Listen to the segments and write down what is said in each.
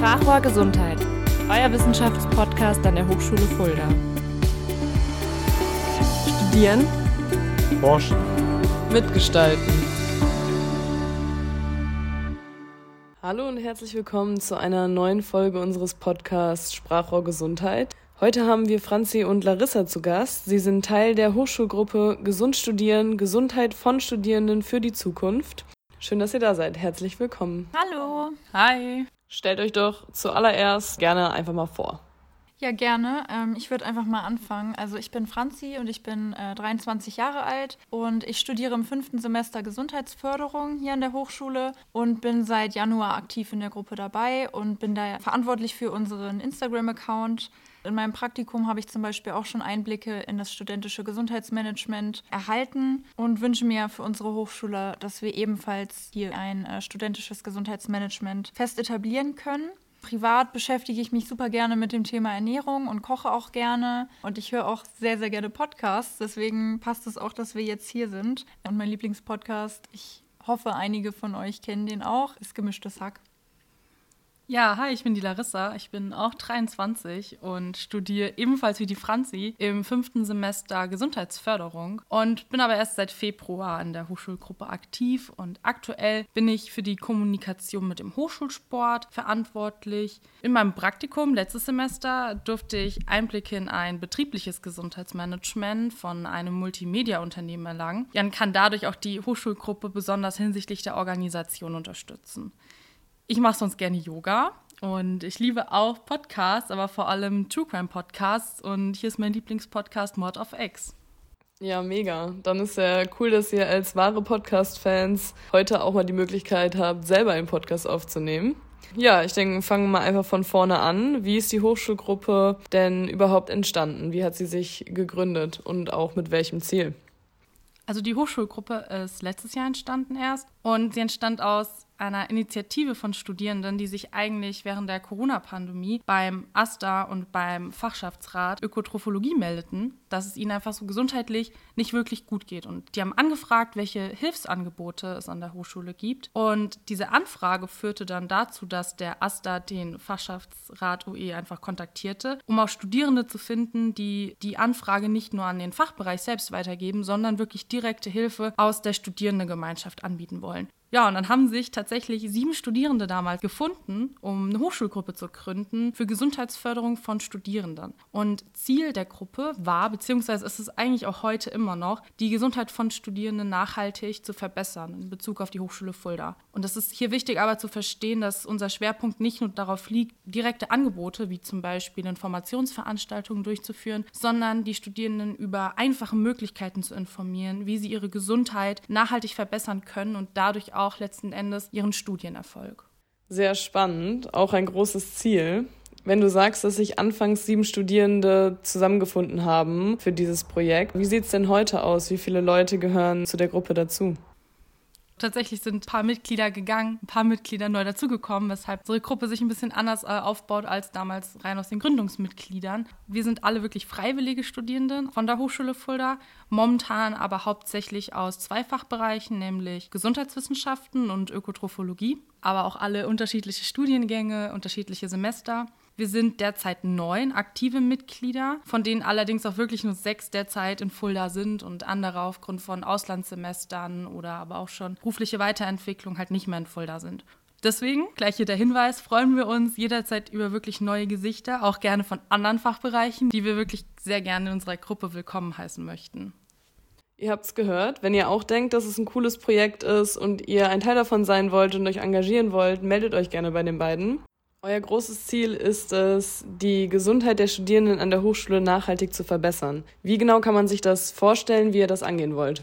Sprachrohr Gesundheit, euer Wissenschaftspodcast an der Hochschule Fulda. Studieren, Forschen, mitgestalten. Hallo und herzlich willkommen zu einer neuen Folge unseres Podcasts Sprachrohr Gesundheit. Heute haben wir Franzi und Larissa zu Gast. Sie sind Teil der Hochschulgruppe Gesund Studieren, Gesundheit von Studierenden für die Zukunft. Schön, dass ihr da seid. Herzlich willkommen. Hallo. Hi. Stellt euch doch zuallererst gerne einfach mal vor. Ja, gerne. Ähm, ich würde einfach mal anfangen. Also ich bin Franzi und ich bin äh, 23 Jahre alt und ich studiere im fünften Semester Gesundheitsförderung hier an der Hochschule und bin seit Januar aktiv in der Gruppe dabei und bin da verantwortlich für unseren Instagram-Account. In meinem Praktikum habe ich zum Beispiel auch schon Einblicke in das studentische Gesundheitsmanagement erhalten und wünsche mir für unsere Hochschule, dass wir ebenfalls hier ein äh, studentisches Gesundheitsmanagement fest etablieren können. Privat beschäftige ich mich super gerne mit dem Thema Ernährung und koche auch gerne. Und ich höre auch sehr, sehr gerne Podcasts. Deswegen passt es auch, dass wir jetzt hier sind. Und mein Lieblingspodcast, ich hoffe, einige von euch kennen den auch, ist Gemischtes Hack. Ja, hi, ich bin die Larissa. Ich bin auch 23 und studiere ebenfalls wie die Franzi im fünften Semester Gesundheitsförderung und bin aber erst seit Februar in der Hochschulgruppe aktiv und aktuell bin ich für die Kommunikation mit dem Hochschulsport verantwortlich. In meinem Praktikum letztes Semester durfte ich Einblicke in ein betriebliches Gesundheitsmanagement von einem Multimedia-Unternehmen erlangen. Jan kann dadurch auch die Hochschulgruppe besonders hinsichtlich der Organisation unterstützen. Ich mache sonst gerne Yoga und ich liebe auch Podcasts, aber vor allem True Crime Podcasts. Und hier ist mein Lieblingspodcast Mod of X. Ja, mega. Dann ist ja cool, dass ihr als wahre Podcast-Fans heute auch mal die Möglichkeit habt, selber einen Podcast aufzunehmen. Ja, ich denke, fangen wir mal einfach von vorne an. Wie ist die Hochschulgruppe denn überhaupt entstanden? Wie hat sie sich gegründet und auch mit welchem Ziel? Also die Hochschulgruppe ist letztes Jahr entstanden erst und sie entstand aus einer Initiative von Studierenden, die sich eigentlich während der Corona-Pandemie beim AStA und beim Fachschaftsrat Ökotrophologie meldeten, dass es ihnen einfach so gesundheitlich nicht wirklich gut geht. Und die haben angefragt, welche Hilfsangebote es an der Hochschule gibt. Und diese Anfrage führte dann dazu, dass der AStA den Fachschaftsrat UE einfach kontaktierte, um auch Studierende zu finden, die die Anfrage nicht nur an den Fachbereich selbst weitergeben, sondern wirklich direkte Hilfe aus der Studierendengemeinschaft anbieten wollen. Ja, und dann haben sich tatsächlich sieben Studierende damals gefunden, um eine Hochschulgruppe zu gründen für Gesundheitsförderung von Studierenden. Und Ziel der Gruppe war, beziehungsweise ist es eigentlich auch heute immer noch, die Gesundheit von Studierenden nachhaltig zu verbessern in Bezug auf die Hochschule Fulda. Und es ist hier wichtig aber zu verstehen, dass unser Schwerpunkt nicht nur darauf liegt, direkte Angebote wie zum Beispiel Informationsveranstaltungen durchzuführen, sondern die Studierenden über einfache Möglichkeiten zu informieren, wie sie ihre Gesundheit nachhaltig verbessern können und dadurch auch auch letzten Endes ihren Studienerfolg. Sehr spannend, auch ein großes Ziel. Wenn du sagst, dass sich anfangs sieben Studierende zusammengefunden haben für dieses Projekt, wie sieht es denn heute aus? Wie viele Leute gehören zu der Gruppe dazu? Tatsächlich sind ein paar Mitglieder gegangen, ein paar Mitglieder neu dazugekommen, weshalb unsere Gruppe sich ein bisschen anders äh, aufbaut als damals rein aus den Gründungsmitgliedern. Wir sind alle wirklich freiwillige Studierende von der Hochschule Fulda, momentan aber hauptsächlich aus zwei Fachbereichen, nämlich Gesundheitswissenschaften und Ökotrophologie, aber auch alle unterschiedliche Studiengänge, unterschiedliche Semester. Wir sind derzeit neun aktive Mitglieder, von denen allerdings auch wirklich nur sechs derzeit in Fulda sind und andere aufgrund von Auslandssemestern oder aber auch schon berufliche Weiterentwicklung halt nicht mehr in Fulda sind. Deswegen, gleich hier der Hinweis, freuen wir uns jederzeit über wirklich neue Gesichter, auch gerne von anderen Fachbereichen, die wir wirklich sehr gerne in unserer Gruppe willkommen heißen möchten. Ihr habt es gehört. Wenn ihr auch denkt, dass es ein cooles Projekt ist und ihr ein Teil davon sein wollt und euch engagieren wollt, meldet euch gerne bei den beiden. Euer großes Ziel ist es, die Gesundheit der Studierenden an der Hochschule nachhaltig zu verbessern. Wie genau kann man sich das vorstellen, wie ihr das angehen wollt?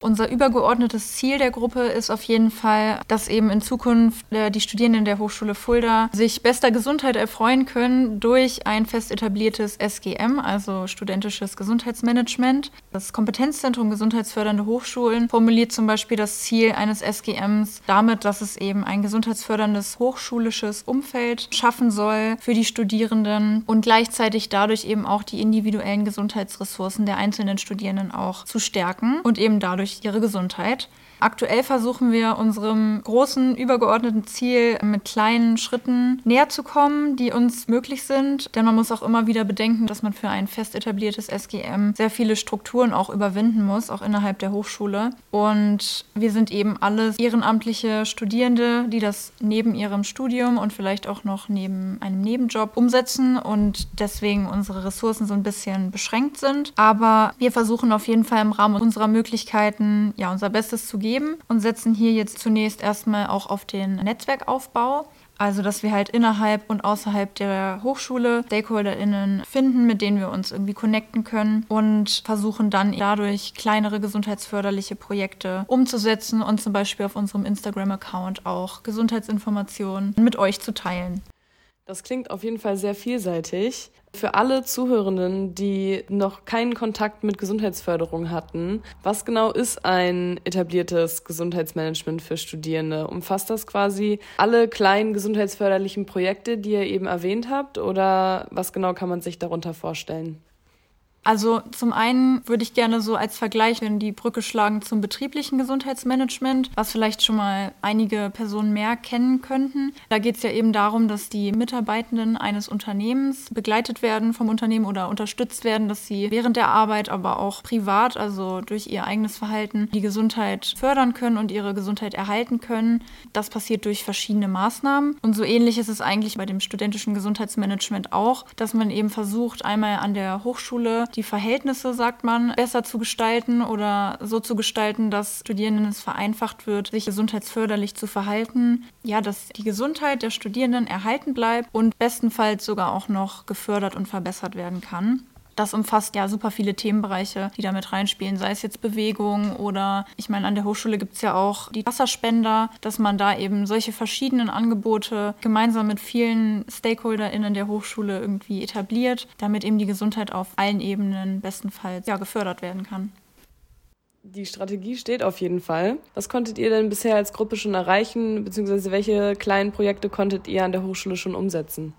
Unser übergeordnetes Ziel der Gruppe ist auf jeden Fall, dass eben in Zukunft äh, die Studierenden der Hochschule Fulda sich bester Gesundheit erfreuen können durch ein fest etabliertes SGM, also studentisches Gesundheitsmanagement. Das Kompetenzzentrum Gesundheitsfördernde Hochschulen formuliert zum Beispiel das Ziel eines SGMs damit, dass es eben ein gesundheitsförderndes hochschulisches Umfeld schaffen soll für die Studierenden und gleichzeitig dadurch eben auch die individuellen Gesundheitsressourcen der einzelnen Studierenden auch zu stärken und eben dadurch durch ihre Gesundheit. Aktuell versuchen wir unserem großen übergeordneten Ziel mit kleinen Schritten näher zu kommen, die uns möglich sind. Denn man muss auch immer wieder bedenken, dass man für ein fest etabliertes SGM sehr viele Strukturen auch überwinden muss, auch innerhalb der Hochschule. Und wir sind eben alles ehrenamtliche Studierende, die das neben ihrem Studium und vielleicht auch noch neben einem Nebenjob umsetzen und deswegen unsere Ressourcen so ein bisschen beschränkt sind. Aber wir versuchen auf jeden Fall im Rahmen unserer Möglichkeiten ja unser Bestes zu geben und setzen hier jetzt zunächst erstmal auch auf den Netzwerkaufbau. Also, dass wir halt innerhalb und außerhalb der Hochschule StakeholderInnen finden, mit denen wir uns irgendwie connecten können und versuchen dann dadurch kleinere gesundheitsförderliche Projekte umzusetzen und zum Beispiel auf unserem Instagram-Account auch Gesundheitsinformationen mit euch zu teilen. Das klingt auf jeden Fall sehr vielseitig. Für alle Zuhörenden, die noch keinen Kontakt mit Gesundheitsförderung hatten, was genau ist ein etabliertes Gesundheitsmanagement für Studierende? Umfasst das quasi alle kleinen gesundheitsförderlichen Projekte, die ihr eben erwähnt habt, oder was genau kann man sich darunter vorstellen? Also zum einen würde ich gerne so als Vergleich in die Brücke schlagen zum betrieblichen Gesundheitsmanagement, was vielleicht schon mal einige Personen mehr kennen könnten. Da geht es ja eben darum, dass die Mitarbeitenden eines Unternehmens begleitet werden vom Unternehmen oder unterstützt werden, dass sie während der Arbeit, aber auch privat, also durch ihr eigenes Verhalten, die Gesundheit fördern können und ihre Gesundheit erhalten können. Das passiert durch verschiedene Maßnahmen. Und so ähnlich ist es eigentlich bei dem studentischen Gesundheitsmanagement auch, dass man eben versucht, einmal an der Hochschule die Verhältnisse, sagt man, besser zu gestalten oder so zu gestalten, dass Studierenden es vereinfacht wird, sich gesundheitsförderlich zu verhalten. Ja, dass die Gesundheit der Studierenden erhalten bleibt und bestenfalls sogar auch noch gefördert und verbessert werden kann das umfasst ja super viele Themenbereiche, die damit reinspielen, sei es jetzt Bewegung oder ich meine, an der Hochschule gibt es ja auch die Wasserspender, dass man da eben solche verschiedenen Angebote gemeinsam mit vielen StakeholderInnen der Hochschule irgendwie etabliert, damit eben die Gesundheit auf allen Ebenen bestenfalls ja, gefördert werden kann. Die Strategie steht auf jeden Fall. Was konntet ihr denn bisher als Gruppe schon erreichen, beziehungsweise welche kleinen Projekte konntet ihr an der Hochschule schon umsetzen?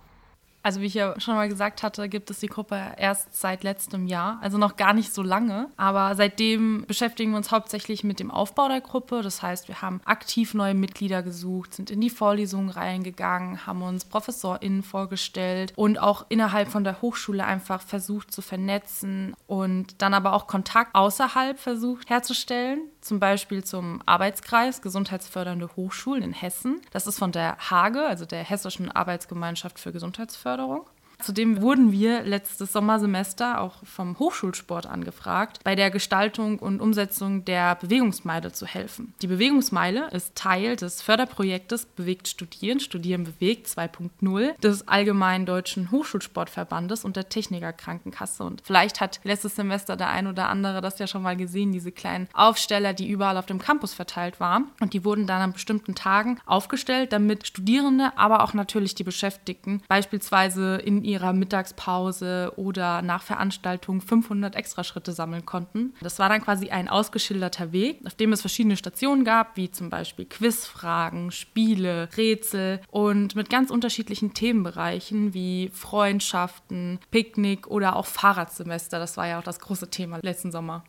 Also wie ich ja schon mal gesagt hatte, gibt es die Gruppe erst seit letztem Jahr, also noch gar nicht so lange. Aber seitdem beschäftigen wir uns hauptsächlich mit dem Aufbau der Gruppe. Das heißt, wir haben aktiv neue Mitglieder gesucht, sind in die Vorlesungen reingegangen, haben uns ProfessorInnen vorgestellt und auch innerhalb von der Hochschule einfach versucht zu vernetzen und dann aber auch Kontakt außerhalb versucht herzustellen zum Beispiel zum Arbeitskreis Gesundheitsfördernde Hochschulen in Hessen. Das ist von der Hage, also der Hessischen Arbeitsgemeinschaft für Gesundheitsförderung. Zudem wurden wir letztes Sommersemester auch vom Hochschulsport angefragt, bei der Gestaltung und Umsetzung der Bewegungsmeile zu helfen. Die Bewegungsmeile ist Teil des Förderprojektes Bewegt Studieren, Studieren bewegt 2.0 des Allgemeinen Deutschen Hochschulsportverbandes und der Techniker Krankenkasse. Und vielleicht hat letztes Semester der ein oder andere das ja schon mal gesehen, diese kleinen Aufsteller, die überall auf dem Campus verteilt waren. Und die wurden dann an bestimmten Tagen aufgestellt, damit Studierende, aber auch natürlich die Beschäftigten beispielsweise in ihrer Mittagspause oder nach Veranstaltung 500 Extraschritte sammeln konnten. Das war dann quasi ein ausgeschilderter Weg, auf dem es verschiedene Stationen gab, wie zum Beispiel Quizfragen, Spiele, Rätsel und mit ganz unterschiedlichen Themenbereichen wie Freundschaften, Picknick oder auch Fahrradsemester. Das war ja auch das große Thema letzten Sommer.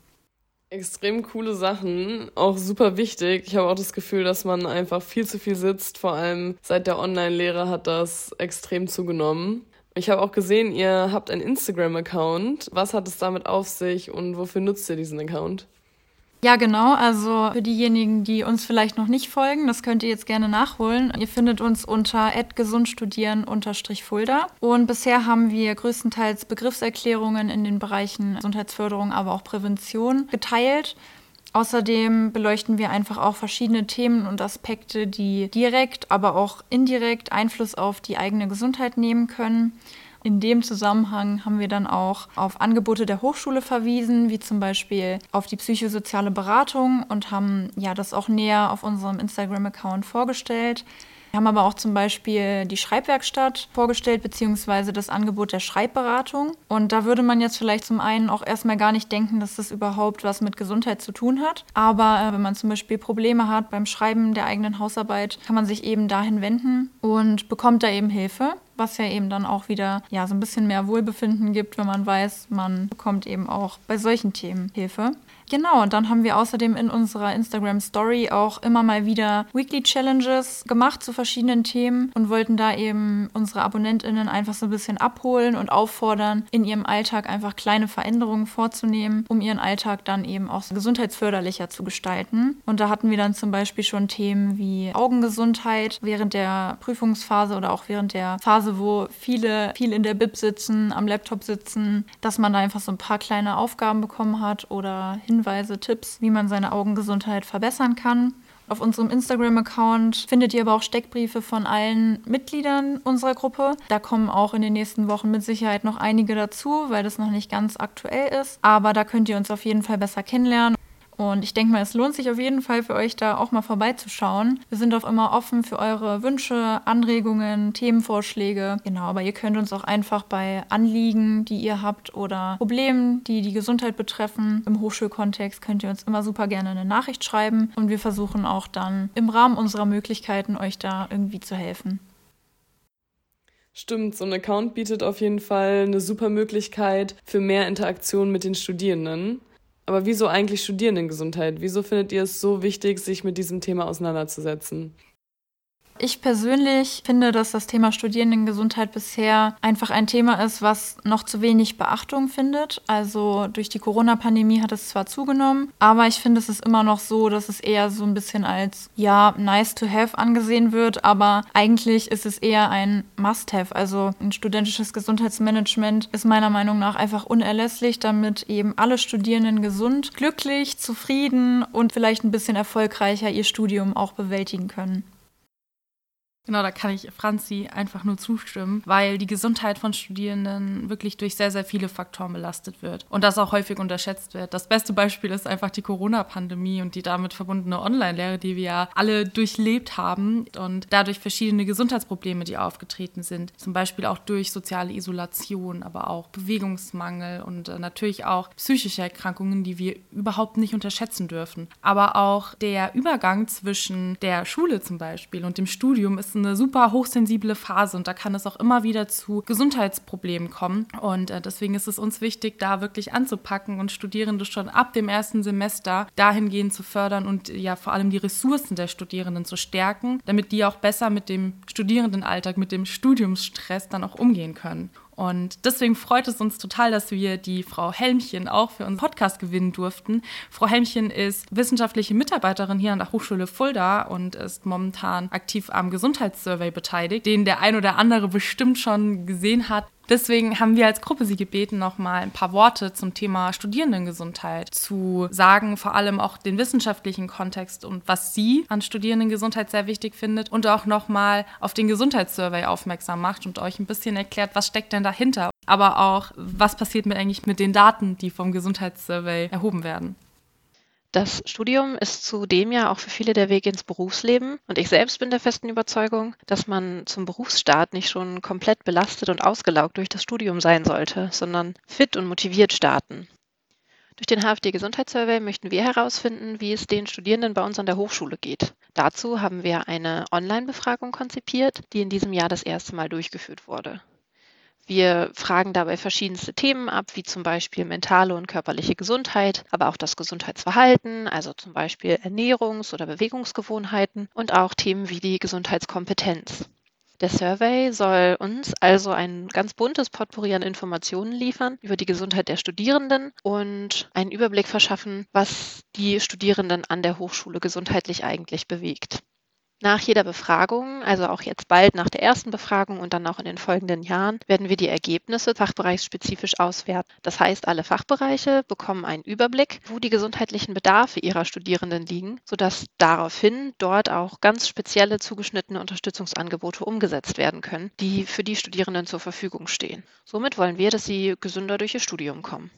Extrem coole Sachen, auch super wichtig. Ich habe auch das Gefühl, dass man einfach viel zu viel sitzt. Vor allem seit der Online-Lehre hat das extrem zugenommen. Ich habe auch gesehen, ihr habt einen Instagram-Account. Was hat es damit auf sich und wofür nutzt ihr diesen Account? Ja, genau. Also für diejenigen, die uns vielleicht noch nicht folgen, das könnt ihr jetzt gerne nachholen. Ihr findet uns unter gesundstudieren-fulda. Und bisher haben wir größtenteils Begriffserklärungen in den Bereichen Gesundheitsförderung, aber auch Prävention geteilt. Außerdem beleuchten wir einfach auch verschiedene Themen und Aspekte, die direkt, aber auch indirekt Einfluss auf die eigene Gesundheit nehmen können. In dem Zusammenhang haben wir dann auch auf Angebote der Hochschule verwiesen, wie zum Beispiel auf die psychosoziale Beratung und haben ja das auch näher auf unserem Instagram-Account vorgestellt. Wir haben aber auch zum Beispiel die Schreibwerkstatt vorgestellt, beziehungsweise das Angebot der Schreibberatung. Und da würde man jetzt vielleicht zum einen auch erstmal gar nicht denken, dass das überhaupt was mit Gesundheit zu tun hat. Aber äh, wenn man zum Beispiel Probleme hat beim Schreiben der eigenen Hausarbeit, kann man sich eben dahin wenden und bekommt da eben Hilfe was ja eben dann auch wieder ja so ein bisschen mehr Wohlbefinden gibt, wenn man weiß, man bekommt eben auch bei solchen Themen Hilfe. Genau, und dann haben wir außerdem in unserer Instagram Story auch immer mal wieder Weekly Challenges gemacht zu verschiedenen Themen und wollten da eben unsere AbonnentInnen einfach so ein bisschen abholen und auffordern, in ihrem Alltag einfach kleine Veränderungen vorzunehmen, um ihren Alltag dann eben auch gesundheitsförderlicher zu gestalten. Und da hatten wir dann zum Beispiel schon Themen wie Augengesundheit während der Prüfungsphase oder auch während der Phase, wo viele viel in der Bib sitzen, am Laptop sitzen, dass man da einfach so ein paar kleine Aufgaben bekommen hat oder Hinweise Hinweise, Tipps, wie man seine Augengesundheit verbessern kann. Auf unserem Instagram-Account findet ihr aber auch Steckbriefe von allen Mitgliedern unserer Gruppe. Da kommen auch in den nächsten Wochen mit Sicherheit noch einige dazu, weil das noch nicht ganz aktuell ist. Aber da könnt ihr uns auf jeden Fall besser kennenlernen. Und ich denke mal, es lohnt sich auf jeden Fall für euch da auch mal vorbeizuschauen. Wir sind auch immer offen für eure Wünsche, Anregungen, Themenvorschläge. Genau, aber ihr könnt uns auch einfach bei Anliegen, die ihr habt oder Problemen, die die Gesundheit betreffen, im Hochschulkontext, könnt ihr uns immer super gerne eine Nachricht schreiben. Und wir versuchen auch dann im Rahmen unserer Möglichkeiten euch da irgendwie zu helfen. Stimmt, so ein Account bietet auf jeden Fall eine super Möglichkeit für mehr Interaktion mit den Studierenden. Aber wieso eigentlich Studierendengesundheit? Wieso findet ihr es so wichtig, sich mit diesem Thema auseinanderzusetzen? Ich persönlich finde, dass das Thema Studierendengesundheit bisher einfach ein Thema ist, was noch zu wenig Beachtung findet. Also durch die Corona-Pandemie hat es zwar zugenommen, aber ich finde, es ist immer noch so, dass es eher so ein bisschen als, ja, nice to have angesehen wird, aber eigentlich ist es eher ein Must-have. Also ein studentisches Gesundheitsmanagement ist meiner Meinung nach einfach unerlässlich, damit eben alle Studierenden gesund, glücklich, zufrieden und vielleicht ein bisschen erfolgreicher ihr Studium auch bewältigen können. Genau, da kann ich Franzi einfach nur zustimmen, weil die Gesundheit von Studierenden wirklich durch sehr, sehr viele Faktoren belastet wird und das auch häufig unterschätzt wird. Das beste Beispiel ist einfach die Corona-Pandemie und die damit verbundene Online-Lehre, die wir ja alle durchlebt haben und dadurch verschiedene Gesundheitsprobleme, die aufgetreten sind. Zum Beispiel auch durch soziale Isolation, aber auch Bewegungsmangel und äh, natürlich auch psychische Erkrankungen, die wir überhaupt nicht unterschätzen dürfen. Aber auch der Übergang zwischen der Schule zum Beispiel und dem Studium ist eine super hochsensible Phase und da kann es auch immer wieder zu Gesundheitsproblemen kommen. Und äh, deswegen ist es uns wichtig, da wirklich anzupacken und Studierende schon ab dem ersten Semester dahingehend zu fördern und ja vor allem die Ressourcen der Studierenden zu stärken, damit die auch besser mit dem Studierendenalltag, mit dem Studiumsstress dann auch umgehen können. Und deswegen freut es uns total, dass wir die Frau Helmchen auch für unseren Podcast gewinnen durften. Frau Helmchen ist wissenschaftliche Mitarbeiterin hier an der Hochschule Fulda und ist momentan aktiv am Gesundheitssurvey beteiligt, den der ein oder andere bestimmt schon gesehen hat. Deswegen haben wir als Gruppe Sie gebeten, noch mal ein paar Worte zum Thema Studierendengesundheit zu sagen, vor allem auch den wissenschaftlichen Kontext und was sie an Studierendengesundheit sehr wichtig findet und auch noch mal auf den Gesundheitssurvey aufmerksam macht und euch ein bisschen erklärt, was steckt denn dahinter, aber auch was passiert mit eigentlich mit den Daten, die vom Gesundheitssurvey erhoben werden. Das Studium ist zudem ja auch für viele der Weg ins Berufsleben. Und ich selbst bin der festen Überzeugung, dass man zum Berufsstart nicht schon komplett belastet und ausgelaugt durch das Studium sein sollte, sondern fit und motiviert starten. Durch den HFD-Gesundheitssurvey möchten wir herausfinden, wie es den Studierenden bei uns an der Hochschule geht. Dazu haben wir eine Online-Befragung konzipiert, die in diesem Jahr das erste Mal durchgeführt wurde. Wir fragen dabei verschiedenste Themen ab, wie zum Beispiel mentale und körperliche Gesundheit, aber auch das Gesundheitsverhalten, also zum Beispiel Ernährungs- oder Bewegungsgewohnheiten und auch Themen wie die Gesundheitskompetenz. Der Survey soll uns also ein ganz buntes Potpourri an Informationen liefern über die Gesundheit der Studierenden und einen Überblick verschaffen, was die Studierenden an der Hochschule gesundheitlich eigentlich bewegt. Nach jeder Befragung, also auch jetzt bald nach der ersten Befragung und dann auch in den folgenden Jahren, werden wir die Ergebnisse fachbereichsspezifisch auswerten. Das heißt, alle Fachbereiche bekommen einen Überblick, wo die gesundheitlichen Bedarfe ihrer Studierenden liegen, sodass daraufhin dort auch ganz spezielle zugeschnittene Unterstützungsangebote umgesetzt werden können, die für die Studierenden zur Verfügung stehen. Somit wollen wir, dass sie gesünder durch ihr Studium kommen.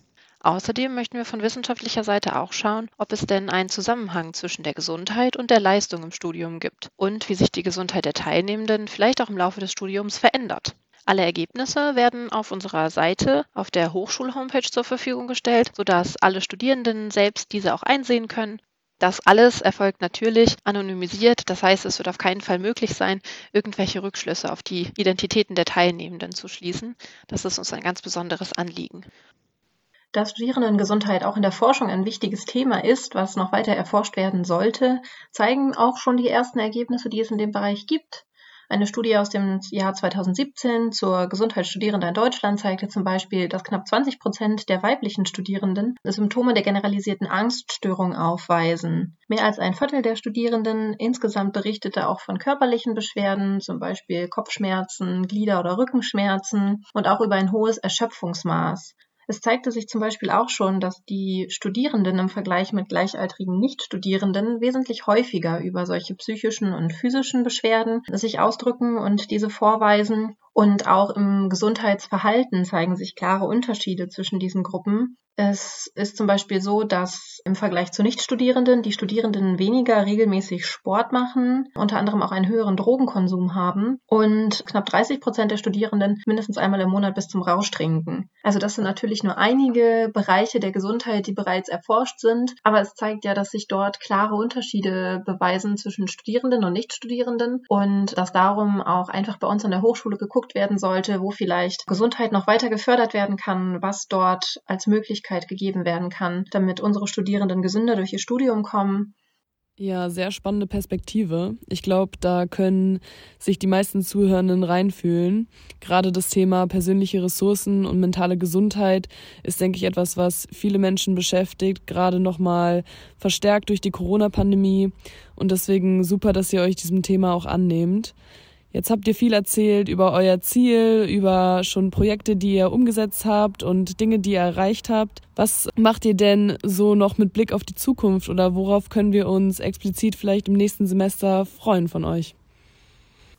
Außerdem möchten wir von wissenschaftlicher Seite auch schauen, ob es denn einen Zusammenhang zwischen der Gesundheit und der Leistung im Studium gibt und wie sich die Gesundheit der Teilnehmenden vielleicht auch im Laufe des Studiums verändert. Alle Ergebnisse werden auf unserer Seite auf der Hochschul-Homepage zur Verfügung gestellt, sodass alle Studierenden selbst diese auch einsehen können. Das alles erfolgt natürlich anonymisiert. Das heißt, es wird auf keinen Fall möglich sein, irgendwelche Rückschlüsse auf die Identitäten der Teilnehmenden zu schließen. Das ist uns ein ganz besonderes Anliegen. Dass Studierendengesundheit auch in der Forschung ein wichtiges Thema ist, was noch weiter erforscht werden sollte, zeigen auch schon die ersten Ergebnisse, die es in dem Bereich gibt. Eine Studie aus dem Jahr 2017 zur Gesundheit Studierender in Deutschland zeigte zum Beispiel, dass knapp 20 Prozent der weiblichen Studierenden Symptome der generalisierten Angststörung aufweisen. Mehr als ein Viertel der Studierenden insgesamt berichtete auch von körperlichen Beschwerden, zum Beispiel Kopfschmerzen, Glieder- oder Rückenschmerzen und auch über ein hohes Erschöpfungsmaß. Es zeigte sich zum Beispiel auch schon, dass die Studierenden im Vergleich mit gleichaltrigen Nichtstudierenden wesentlich häufiger über solche psychischen und physischen Beschwerden sich ausdrücken und diese vorweisen. Und auch im Gesundheitsverhalten zeigen sich klare Unterschiede zwischen diesen Gruppen. Es ist zum Beispiel so, dass im Vergleich zu Nichtstudierenden die Studierenden weniger regelmäßig Sport machen, unter anderem auch einen höheren Drogenkonsum haben und knapp 30 Prozent der Studierenden mindestens einmal im Monat bis zum Rausch trinken. Also das sind natürlich nur einige Bereiche der Gesundheit, die bereits erforscht sind, aber es zeigt ja, dass sich dort klare Unterschiede beweisen zwischen Studierenden und Nichtstudierenden und dass darum auch einfach bei uns an der Hochschule geguckt werden sollte, wo vielleicht Gesundheit noch weiter gefördert werden kann, was dort als Möglichkeit Möglichkeit gegeben werden kann, damit unsere Studierenden gesünder durch ihr Studium kommen. Ja, sehr spannende Perspektive. Ich glaube, da können sich die meisten Zuhörenden reinfühlen. Gerade das Thema persönliche Ressourcen und mentale Gesundheit ist, denke ich, etwas, was viele Menschen beschäftigt, gerade nochmal verstärkt durch die Corona-Pandemie. Und deswegen super, dass ihr euch diesem Thema auch annehmt. Jetzt habt ihr viel erzählt über euer Ziel, über schon Projekte, die ihr umgesetzt habt und Dinge, die ihr erreicht habt. Was macht ihr denn so noch mit Blick auf die Zukunft oder worauf können wir uns explizit vielleicht im nächsten Semester freuen von euch?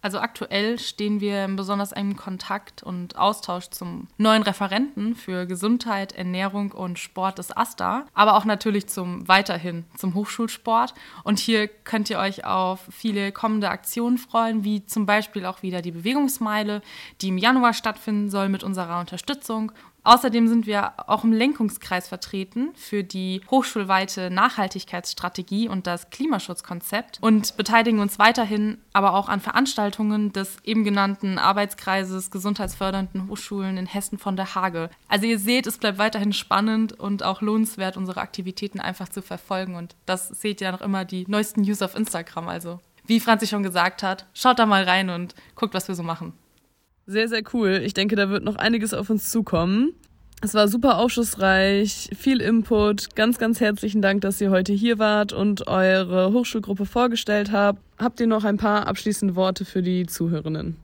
Also aktuell stehen wir in besonders engem Kontakt und Austausch zum neuen Referenten für Gesundheit, Ernährung und Sport des AStA, aber auch natürlich zum weiterhin zum Hochschulsport. Und hier könnt ihr euch auf viele kommende Aktionen freuen, wie zum Beispiel auch wieder die Bewegungsmeile, die im Januar stattfinden soll mit unserer Unterstützung. Außerdem sind wir auch im Lenkungskreis vertreten für die hochschulweite Nachhaltigkeitsstrategie und das Klimaschutzkonzept und beteiligen uns weiterhin aber auch an Veranstaltungen des eben genannten Arbeitskreises gesundheitsfördernden Hochschulen in Hessen von der Hage. Also ihr seht, es bleibt weiterhin spannend und auch lohnenswert, unsere Aktivitäten einfach zu verfolgen und das seht ihr noch immer die neuesten News auf Instagram. Also wie Franzi schon gesagt hat, schaut da mal rein und guckt, was wir so machen. Sehr, sehr cool. Ich denke, da wird noch einiges auf uns zukommen. Es war super aufschlussreich, viel Input. Ganz, ganz herzlichen Dank, dass ihr heute hier wart und eure Hochschulgruppe vorgestellt habt. Habt ihr noch ein paar abschließende Worte für die Zuhörenden?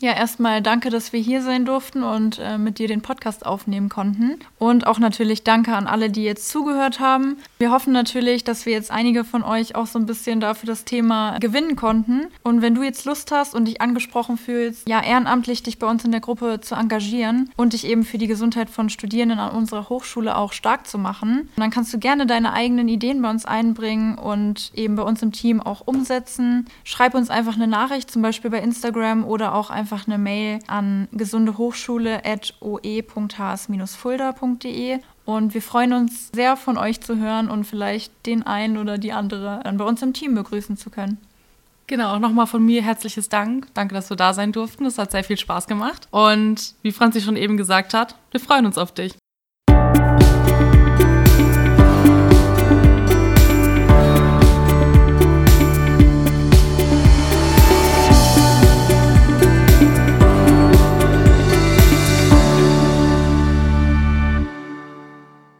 Ja, erstmal danke, dass wir hier sein durften und äh, mit dir den Podcast aufnehmen konnten. Und auch natürlich danke an alle, die jetzt zugehört haben. Wir hoffen natürlich, dass wir jetzt einige von euch auch so ein bisschen dafür das Thema gewinnen konnten. Und wenn du jetzt Lust hast und dich angesprochen fühlst, ja, ehrenamtlich dich bei uns in der Gruppe zu engagieren und dich eben für die Gesundheit von Studierenden an unserer Hochschule auch stark zu machen, dann kannst du gerne deine eigenen Ideen bei uns einbringen und eben bei uns im Team auch umsetzen. Schreib uns einfach eine Nachricht, zum Beispiel bei Instagram oder auch einfach einfach eine Mail an gesundehochschule.oe.hs-fulda.de und wir freuen uns sehr von euch zu hören und vielleicht den einen oder die andere dann bei uns im Team begrüßen zu können. Genau, auch nochmal von mir herzliches Dank. Danke, dass wir da sein durften. Es hat sehr viel Spaß gemacht. Und wie Franzi schon eben gesagt hat, wir freuen uns auf dich.